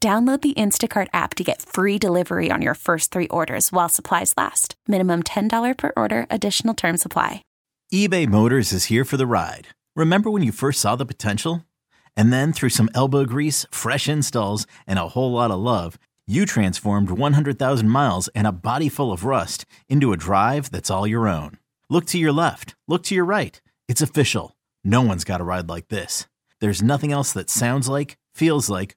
Download the Instacart app to get free delivery on your first three orders while supplies last. Minimum $10 per order, additional term supply. eBay Motors is here for the ride. Remember when you first saw the potential? And then through some elbow grease, fresh installs, and a whole lot of love, you transformed 100,000 miles and a body full of rust into a drive that's all your own. Look to your left, look to your right. It's official. No one's got a ride like this. There's nothing else that sounds like, feels like,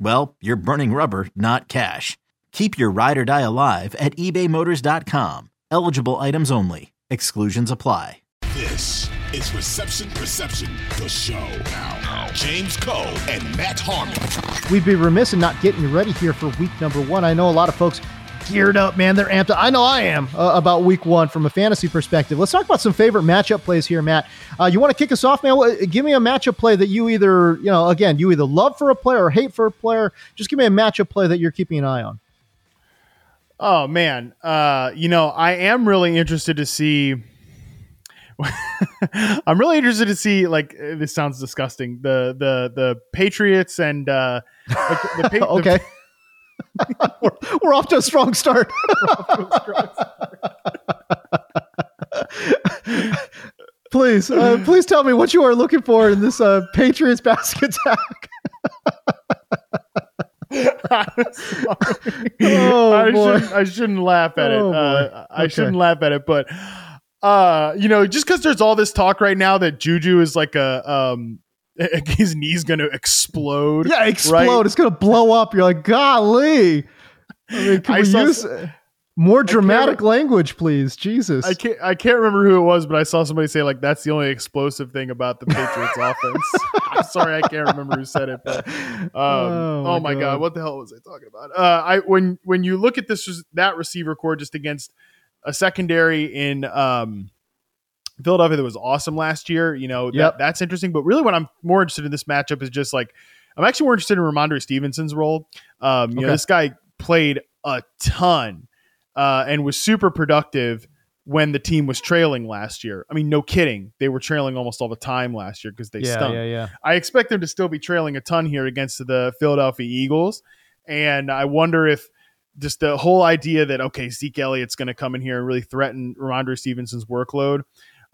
well, you're burning rubber, not cash. Keep your ride or die alive at ebaymotors.com. Eligible items only. Exclusions apply. This is Reception Perception, the show. Now, James Koh and Matt Harmon. We'd be remiss in not getting you ready here for week number one. I know a lot of folks geared up, man. They're amped up. I know I am uh, about week one from a fantasy perspective. Let's talk about some favorite matchup plays here, Matt. Uh, you want to kick us off, man? Give me a matchup play that you either, you know, again, you either love for a player or hate for a player. Just give me a matchup play that you're keeping an eye on. Oh man, uh, you know, I am really interested to see. I'm really interested to see like this sounds disgusting. The the the Patriots and uh, like the, the, okay. The, we're, we're, off to a strong start. please, uh, please tell me what you are looking for in this uh, Patriots basket attack. oh, I boy. shouldn't. I shouldn't laugh at oh, it. Uh, I shouldn't laugh at it. But uh, you know, just because there's all this talk right now that Juju is like a um, his knee's going to explode. Yeah, explode. Right? It's going to blow up. You're like, golly. I mean, can I we use? More dramatic language, please. Jesus. I can't I can't remember who it was, but I saw somebody say like that's the only explosive thing about the Patriots offense. I'm sorry, I can't remember who said it, but um, oh, my, oh my god. god. what the hell was I talking about? Uh, I when when you look at this that receiver core just against a secondary in um, Philadelphia that was awesome last year, you know, yep. that, that's interesting. But really what I'm more interested in this matchup is just like I'm actually more interested in Rhamondre Stevenson's role. Um, you okay. know, this guy played a ton uh, and was super productive when the team was trailing last year. I mean, no kidding. They were trailing almost all the time last year because they yeah, stunk. Yeah, yeah. I expect them to still be trailing a ton here against the Philadelphia Eagles. And I wonder if just the whole idea that, okay, Zeke Elliott's going to come in here and really threaten Rhamondre Stevenson's workload.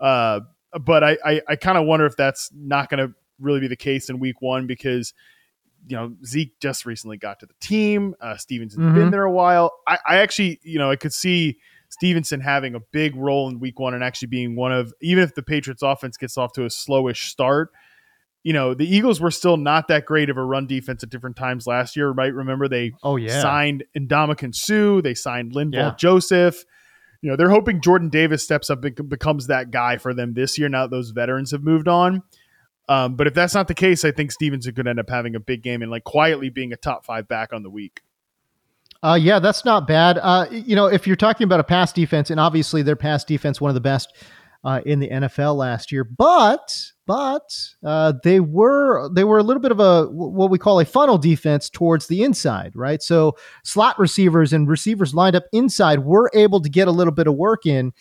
Uh, but I, I, I kind of wonder if that's not going to really be the case in week one because – you know, Zeke just recently got to the team. Uh, Stevenson's mm-hmm. been there a while. I, I actually, you know, I could see Stevenson having a big role in week one and actually being one of, even if the Patriots offense gets off to a slowish start, you know, the Eagles were still not that great of a run defense at different times last year, right? Remember they oh, yeah. signed Ndamukong Suh, they signed Linval yeah. Joseph. You know, they're hoping Jordan Davis steps up and becomes that guy for them this year now that those veterans have moved on. Um, but if that's not the case, I think Stevenson could end up having a big game and like quietly being a top five back on the week. Uh, yeah, that's not bad. Uh, you know, if you're talking about a pass defense, and obviously their pass defense one of the best uh, in the NFL last year, but but uh, they were they were a little bit of a what we call a funnel defense towards the inside, right? So slot receivers and receivers lined up inside were able to get a little bit of work in.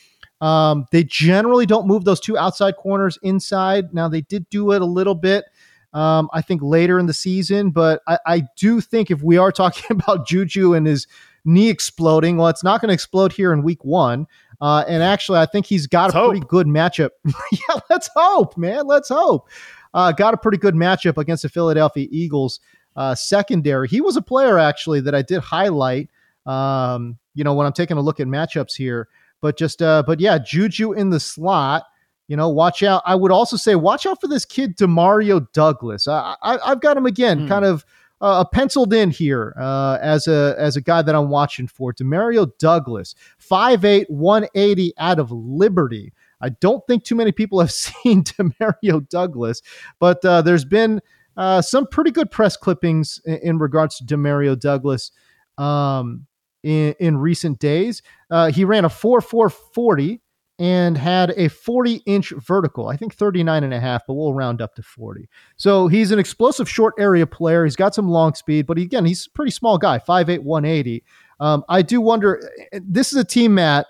Um, they generally don't move those two outside corners inside. Now they did do it a little bit. Um, I think later in the season, but I, I do think if we are talking about Juju and his knee exploding, well, it's not going to explode here in week one. Uh, and actually, I think he's got let's a pretty good matchup. yeah, let's hope, man. Let's hope. Uh, got a pretty good matchup against the Philadelphia Eagles uh, secondary. He was a player actually that I did highlight Um, you know, when I'm taking a look at matchups here, but just uh, but yeah, Juju in the slot. You know, watch out. I would also say watch out for this kid, Demario Douglas. I, I have got him again, hmm. kind of uh, penciled in here uh, as a as a guy that I'm watching for. Demario Douglas, 5'8", 180 out of Liberty. I don't think too many people have seen Demario Douglas, but uh, there's been uh, some pretty good press clippings in, in regards to Demario Douglas um, in, in recent days. Uh, he ran a 4.440 and had a 40 inch vertical, I think 39 and a half, but we'll round up to 40. So he's an explosive short area player. He's got some long speed, but again, he's a pretty small guy, 5'8, 180. Um, I do wonder this is a team, Matt.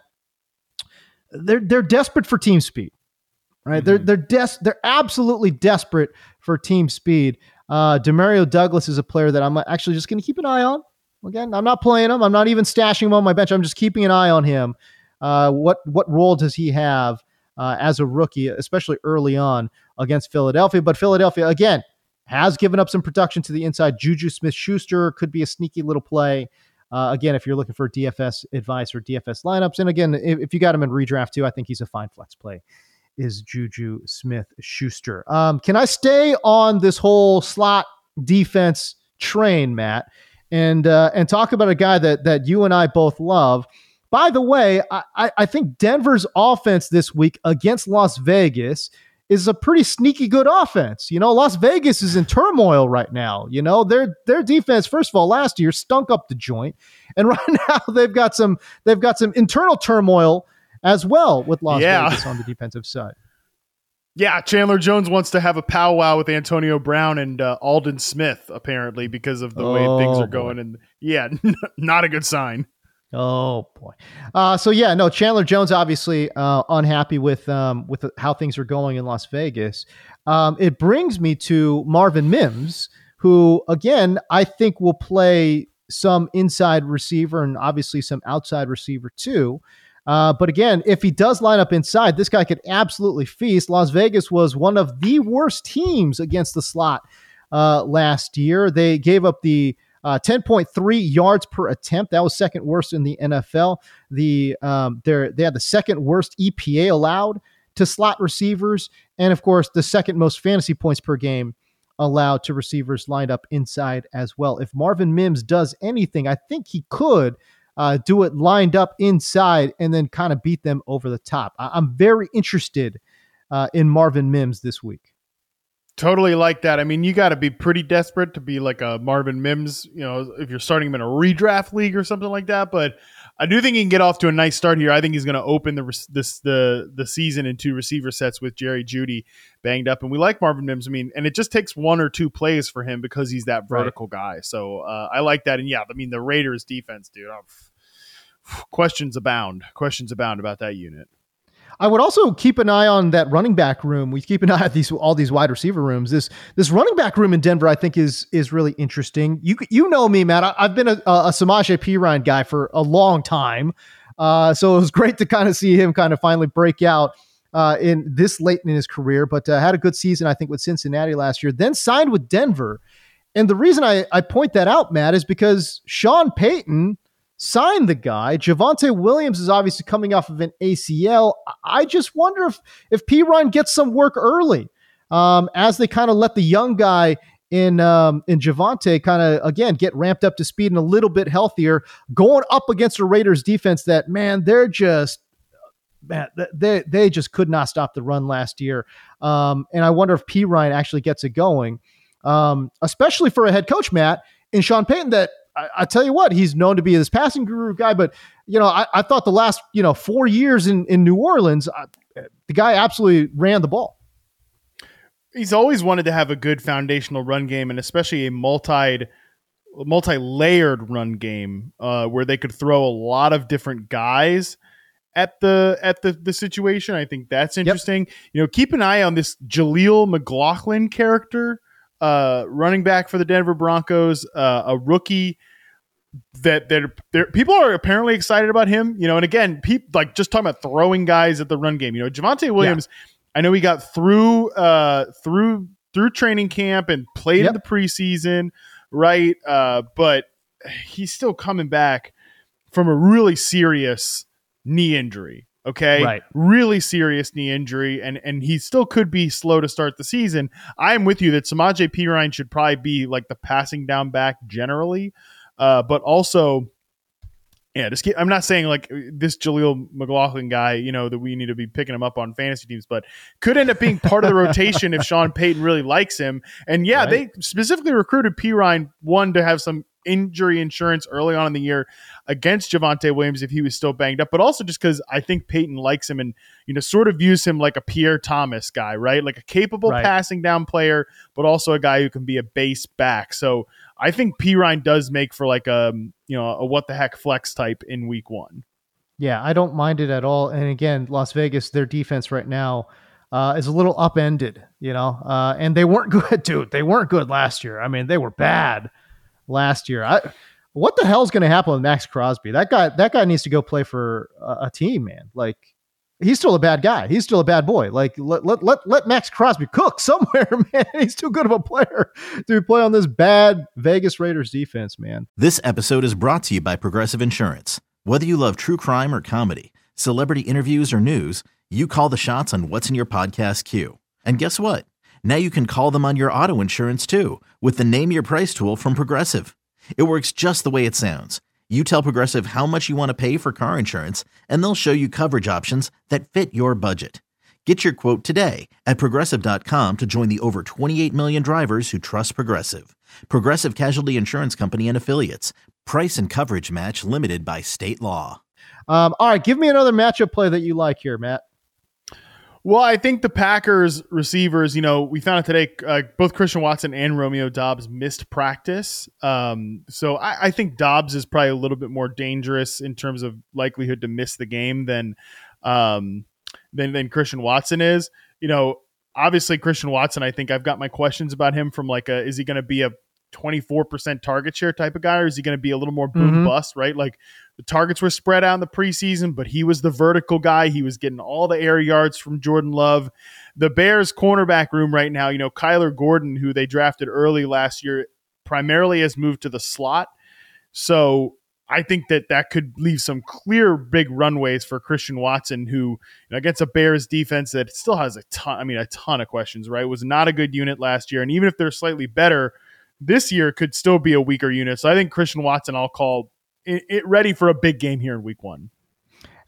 They're they're desperate for team speed, right? Mm-hmm. They're they're des- they're absolutely desperate for team speed. Uh, Demario Douglas is a player that I'm actually just going to keep an eye on. Again, I'm not playing him. I'm not even stashing him on my bench. I'm just keeping an eye on him uh, what what role does he have uh, as a rookie, especially early on against Philadelphia? But Philadelphia again has given up some production to the inside. Juju Smith Schuster could be a sneaky little play. Uh, again, if you're looking for DFS advice or DFS lineups, and again, if, if, you got him in redraft too, I think he's a fine flex play. Is Juju Smith Schuster? Um, can I stay on this whole slot defense train, Matt, and uh, and talk about a guy that that you and I both love? By the way, I, I think Denver's offense this week against Las Vegas is a pretty sneaky good offense. You know, Las Vegas is in turmoil right now. You know, their their defense, first of all, last year stunk up the joint, and right now they've got some they've got some internal turmoil as well with Las yeah. Vegas on the defensive side. Yeah, Chandler Jones wants to have a powwow with Antonio Brown and uh, Aldon Smith apparently because of the oh, way things are going, boy. and yeah, not a good sign. Oh boy. Uh, so yeah, no, Chandler Jones obviously uh, unhappy with um, with how things are going in Las Vegas. Um, it brings me to Marvin Mims, who again I think will play some inside receiver and obviously some outside receiver too. Uh, but again, if he does line up inside, this guy could absolutely feast. Las Vegas was one of the worst teams against the slot uh, last year. They gave up the uh, 10.3 yards per attempt. That was second worst in the NFL. The um, they had the second worst EPA allowed to slot receivers, and of course, the second most fantasy points per game allowed to receivers lined up inside as well. If Marvin Mims does anything, I think he could uh, do it lined up inside and then kind of beat them over the top. I- am very interested uh, in Marvin Mims this week. Totally like that. I mean, you got to be pretty desperate to be like a Marvin Mims, you know, if you're starting him in a redraft league or something like that. But I do think he can get off to a nice start here. I think he's going to open the this the the season in two receiver sets with Jerry Jeudy banged up, and we like Marvin Mims. I mean, and it just takes one or two plays for him because he's that vertical right. guy. So uh, I like that. And yeah, I mean the Raiders defense, dude. Oh, questions abound. Questions abound about that unit. I would also keep an eye on that running back room. We keep an eye at these all these wide receiver rooms. This this running back room in Denver, I think, is is really interesting. You you know me, Matt. I, have been a, a Samaje Perine guy for a long time, uh, so it was great to kind of see him kind of finally break out. Uh, in this late in his career, but uh, had a good season, I think, with Cincinnati last year. Then signed with Denver, and the reason I, I point that out, Matt, is because Sean Payton sign the guy. Javonte Williams is obviously coming off of an ACL. I just wonder if if Perine gets some work early um, as they kind of let the young guy in um, in Javonte kind of again get ramped up to speed and a little bit healthier, going up against a Raiders defense that man they're just man they they just could not stop the run last year. Um, and I wonder if Perine actually gets it going, um, especially for a head coach Matt and Sean Payton that I, I, tell you what, he's known to be this passing guru guy, but you know, I, I thought the last you know four years in in New Orleans, I, the guy absolutely ran the ball. He's always wanted to have a good foundational run game, and especially a multi multi-layered run game uh, where they could throw a lot of different guys at the at the the situation. I think that's interesting. Yep. You know, keep an eye on this Jaleel McLaughlin character, uh, running back for the Denver Broncos, uh, a rookie that that people are apparently excited about him. You know, and again, people like just talking about throwing guys at the run game. You know, Javonte Williams. Yeah. I know he got through uh, through through training camp and played yep. in the preseason, right? Uh, but he's still coming back. from a really serious knee injury. Okay. Right. Really serious knee injury. And and he still could be slow to start the season. I am with you that Samaje Perine should probably be like the passing down back generally. Uh, but also yeah, just keep, I'm not saying like this Jaleel McLaughlin guy, you know, that we need to be picking him up on fantasy teams, but could end up being part of the rotation if Sean Payton really likes him. And yeah, right. they specifically recruited Perine one to have some injury insurance early on in the year against Javonte Williams if he was still banged up, but also just because I think Payton likes him and you know sort of views him like a Pierre Thomas guy, right? Like a capable right. passing down player, but also a guy who can be a base back. So I think Perine does make for like a you know a what the heck flex type in week one. Yeah, I don't mind it at all. And again, Las Vegas, their defense right now uh, is a little upended, you know, uh, and they weren't good, dude. They weren't good last year. I mean, they were bad last year. I, what the hell is going to happen with Maxx Crosby? That guy, that guy needs to go play for a, a, team, man. Like he's still a bad guy. He's still a bad boy. Like let let let, let Maxx Crosby cook somewhere, man. He's too good of a player to play on this bad Vegas Raiders defense, man. This episode is brought to you by Progressive Insurance. Whether you love true crime or comedy, celebrity interviews or news, you call the shots on what's in your podcast queue. And guess what? Now you can call them on your auto insurance too with the Name Your Price tool from Progressive. It works just the way it sounds. You tell Progressive how much you want to pay for car insurance, and they'll show you coverage options that fit your budget. Get your quote today at progressive.com to join the over 28 million drivers who trust Progressive. Progressive Casualty Insurance Company and Affiliates. Price and coverage match limited by state law. Um, all right, give me another matchup play that you like here, Matt. Well, I think the Packers receivers, you know, we found out today uh, both Christian Watson and Romeo Doubs missed practice. Um, so I, I, think Doubs is probably a little bit more dangerous in terms of likelihood to miss the game than um, than, than Christian Watson is. You know, obviously Christian Watson, I think I've got my questions about him from like a, is he going to be a 24% target share type of guy, or is he going to be a little more boom mm-hmm. bust, right? Like the targets were spread out in the preseason, but he was the vertical guy. He was getting all the air yards from Jordan Love. The Bears cornerback room right now, you know, Kyler Gordon, who they drafted early last year, primarily has moved to the slot. So I think that that could leave some clear big runways for Christian Watson, who you know, against a Bears defense that still has a ton, I mean, a ton of questions, right? Was not a good unit last year. And even if they're slightly better, this year could still be a weaker unit. So I think Christian Watson, I'll call it, it ready for a big game here in week one.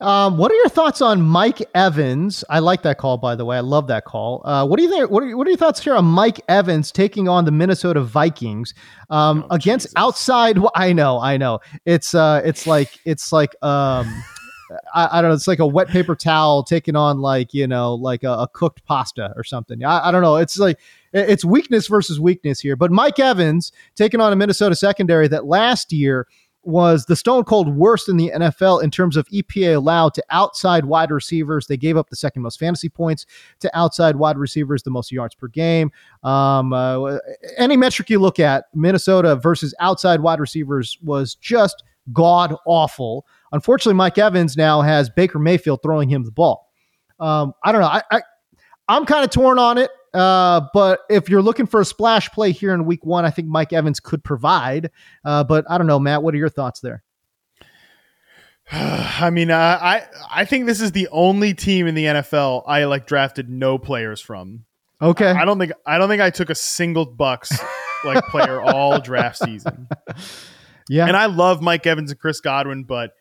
Um, what are your thoughts on Mike Evans? I like that call, by the way. I love that call. Uh, what do you think? What are, what are your thoughts here on Mike Evans taking on the Minnesota Vikings um, oh, against Jesus. outside? I know, I know. It's uh, it's like it's like um, I, I, don't know. It's like a wet paper towel taking on like you know like a, a cooked pasta or something. I, I don't know. It's like it's weakness versus weakness here. But Mike Evans taking on a Minnesota secondary that last year was the stone cold worst in the NFL in terms of EPA allowed to outside wide receivers. They gave up the second most fantasy points to outside wide receivers, the most yards per game. Um, uh, any metric you look at, Minnesota versus outside wide receivers was just god awful. Unfortunately, Mike Evans now has Baker Mayfield throwing him the ball. Um, I don't know. I, I I'm kind of torn on it. Uh, but if you're looking for a splash play here in week one, I think Mike Evans could provide. Uh, but I don't know, Matt. What are your thoughts there? I mean, uh, I I think this is the only team in the NFL I like drafted no players from. Okay. I, I don't think I don't think I took a single Bucks like player all draft season. Yeah. And I love Mike Evans and Chris Godwin, but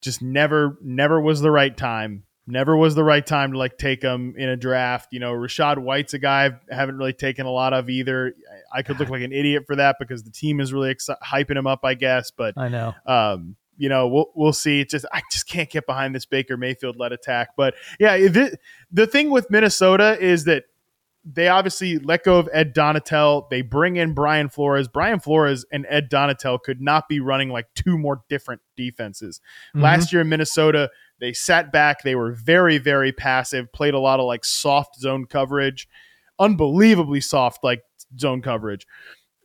just never never was the right time never was the right time to like take him in a draft. You know, Rachaad White's a guy I haven't really taken a lot of either. I could look like an idiot for that because the team is really exci- hyping him up, I guess. But I know, um, you know, we'll we'll see. It's just I just can't get behind this Baker Mayfield led attack. But yeah, it, the thing with Minnesota is that they obviously let go of Ed Donatell. They bring in Brian Flores. Brian Flores and Ed Donatell could not be running like two more different defenses. Mm-hmm. Last year in Minnesota, they sat back. They were very, very passive, played a lot of like soft zone coverage, unbelievably soft like zone coverage.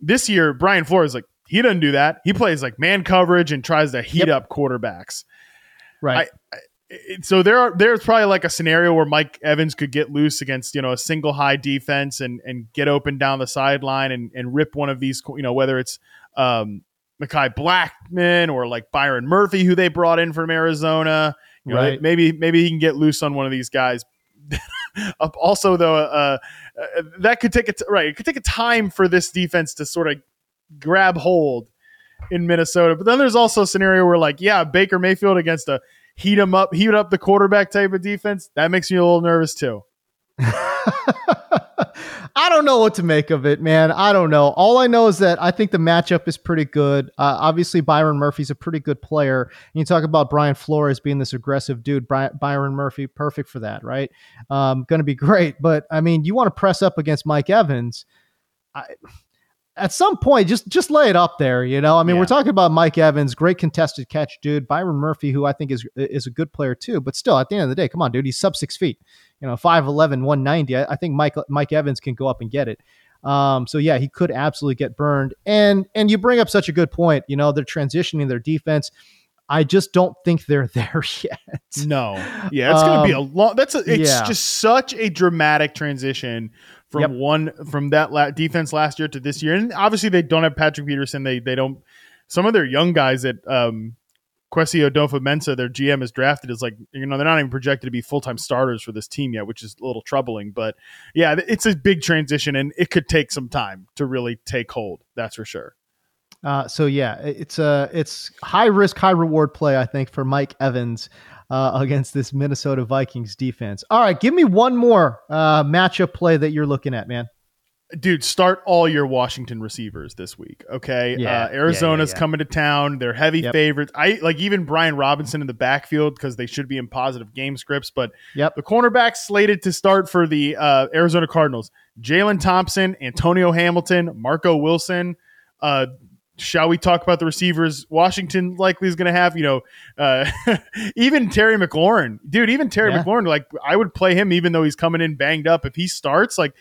This year, Brian Flores, like, he doesn't do that. He plays like man coverage and tries to heat yep. up quarterbacks. Right. I, I, so there are there's probably like a scenario where Mike Evans could get loose against you know a single high defense and and get open down the sideline and and rip one of these you know whether it's um Mekhi Blackmon or like Byron Murphy, who they brought in from Arizona. You know, Right. maybe maybe he can get loose on one of these guys. also, though, uh, uh, that could take a t- right. It could take a time for this defense to sort of grab hold in Minnesota. But then there's also a scenario where, like, yeah, Baker Mayfield against a heat him up, heat up the quarterback type of defense. That makes me a little nervous too. I don't know what to make of it, man. I don't know. All I know is that I think the matchup is pretty good. Uh, obviously, Byron Murphy's a pretty good player. And you talk about Brian Flores being this aggressive dude. Byron Murphy, perfect for that, right? Um, going to be great. But I mean, you want to press up against Mike Evans. I, at some point, just just lay it up there. You know, I mean, Yeah. we're talking about Mike Evans, great contested catch, dude. Byron Murphy, who I think is is a good player too, but still, at the end of the day, come on, dude, he's sub six feet. You know, 5'11", 190. I, I think Mike Mike Evans can go up and get it. Um, so yeah, he could absolutely get burned. And and you bring up such a good point. You know, they're transitioning their defense. I just don't think they're there yet. No, yeah, it's going to be a Um, long. That's a, it's yeah. just such a dramatic transition from Yep. one from that la- defense last year to this year, and obviously they don't have Patrick Peterson. They they don't. Some of their young guys that um, Kwesi Adofo-Mensah, their GM, has drafted is like you know they're not even projected to be full time starters for this team yet, which is a little troubling. But yeah, it's a big transition, and it could take some time to really take hold. That's for sure. Uh, so yeah, it's a it's high risk, high reward play. I think for Mike Evans uh, against this Minnesota Vikings defense. All right, give me one more uh, matchup play that you're looking at, man. dude, start all your Washington receivers this week. Okay, Yeah, uh, Arizona's yeah, yeah. coming to town. They're heavy Yep. favorites. I like even Brian Robinson in the backfield because they should be in positive game scripts. But Yep. the cornerbacks slated to start for the uh, Arizona Cardinals: Jalen Thompson, Antonio Hamilton, Marco Wilson. Uh, shall we talk about the receivers Washington likely is going to have? You know, uh, even Terry McLaurin, dude. Even Terry Yeah. McLaurin, like I would play him even though he's coming in banged up. If he starts, like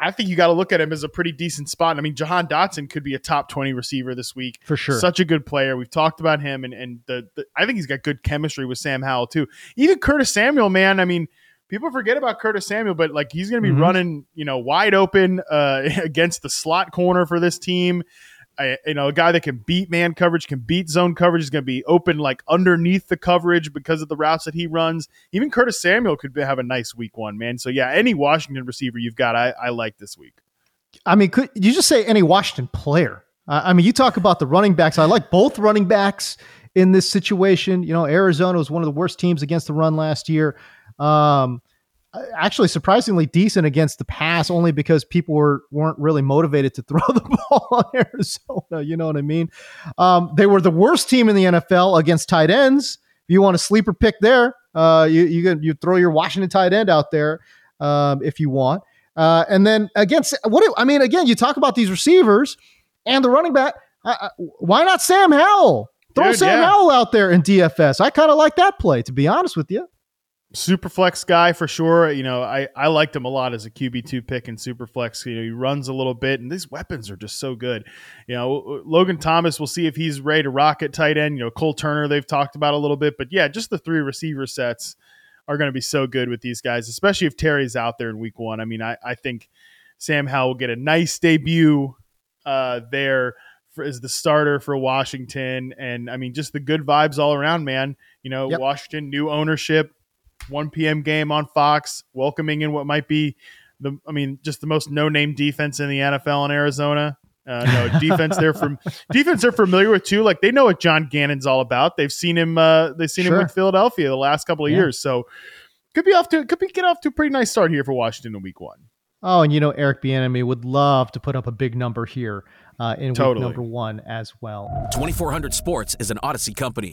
I think you got to look at him as a pretty decent spot. I mean, Jahan Dotson could be a top 20 receiver this week. For sure. Such a good player. We've talked about him, and, and the, the I think he's got good chemistry with Sam Howell, too. Even Curtis Samuel, man. I mean, people forget about Curtis Samuel, but like he's going to be Mhm. running, you know, wide open uh, against the slot corner for this team. You know, a guy that can beat man coverage, can beat zone coverage, is going to be open like underneath the coverage because of the routes that he runs. Even Curtis Samuel could be, have a nice week one, man. So yeah, any Washington receiver you've got, I, I like this week. I mean, could you just say any Washington player? Uh, I mean, you talk about the running backs. I like both running backs in this situation. You know, Arizona was one of the worst teams against the run last year. Um, actually, surprisingly decent against the pass, only because people were weren't really motivated to throw the ball on Arizona. You know what I mean? Um, they were the worst team in the NFL against tight ends. If you want a sleeper pick there, uh, you you can- you throw your Washington tight end out there um, if you want. Uh, and then against what do- I mean, again, you talk about these receivers and the running back. I, I, why not Sam Howell? Throw Dude, Sam yeah. Howell out there in DFS. I kind of like that play, to be honest with you. Super flex guy for sure. You know, I, I liked him a lot as a QB two pick in super flex. You know, he runs a little bit, and these weapons are just so good. You know, Logan Thomas, we'll see if he's ready to rock at tight end. You know, Cole Turner, they've talked about a little bit, but yeah, just the three receiver sets are going to be so good with these guys, especially if Terry's out there in week one. I mean, I, I think Sam Howell will get a nice debut uh, there for, as the starter for Washington, and I mean, just the good vibes all around, man. You know, Yep. Washington, new ownership. 1 p.m. game on Fox, welcoming in what might be the, I mean, just the most no-name defense in the NFL in Arizona. Uh, no defense they're from defense they're familiar with too. Like they know what John Gannon's all about. They've seen him. Uh, they've seen him Sure. with Philadelphia the last couple of Yeah. years. So could be off to could be get off to a pretty nice start here for Washington in Week One. Oh, and you know, Eric Bieniemy would love to put up a big number here uh, in Totally. week number one as well. 2400 Sports is an Audacy company.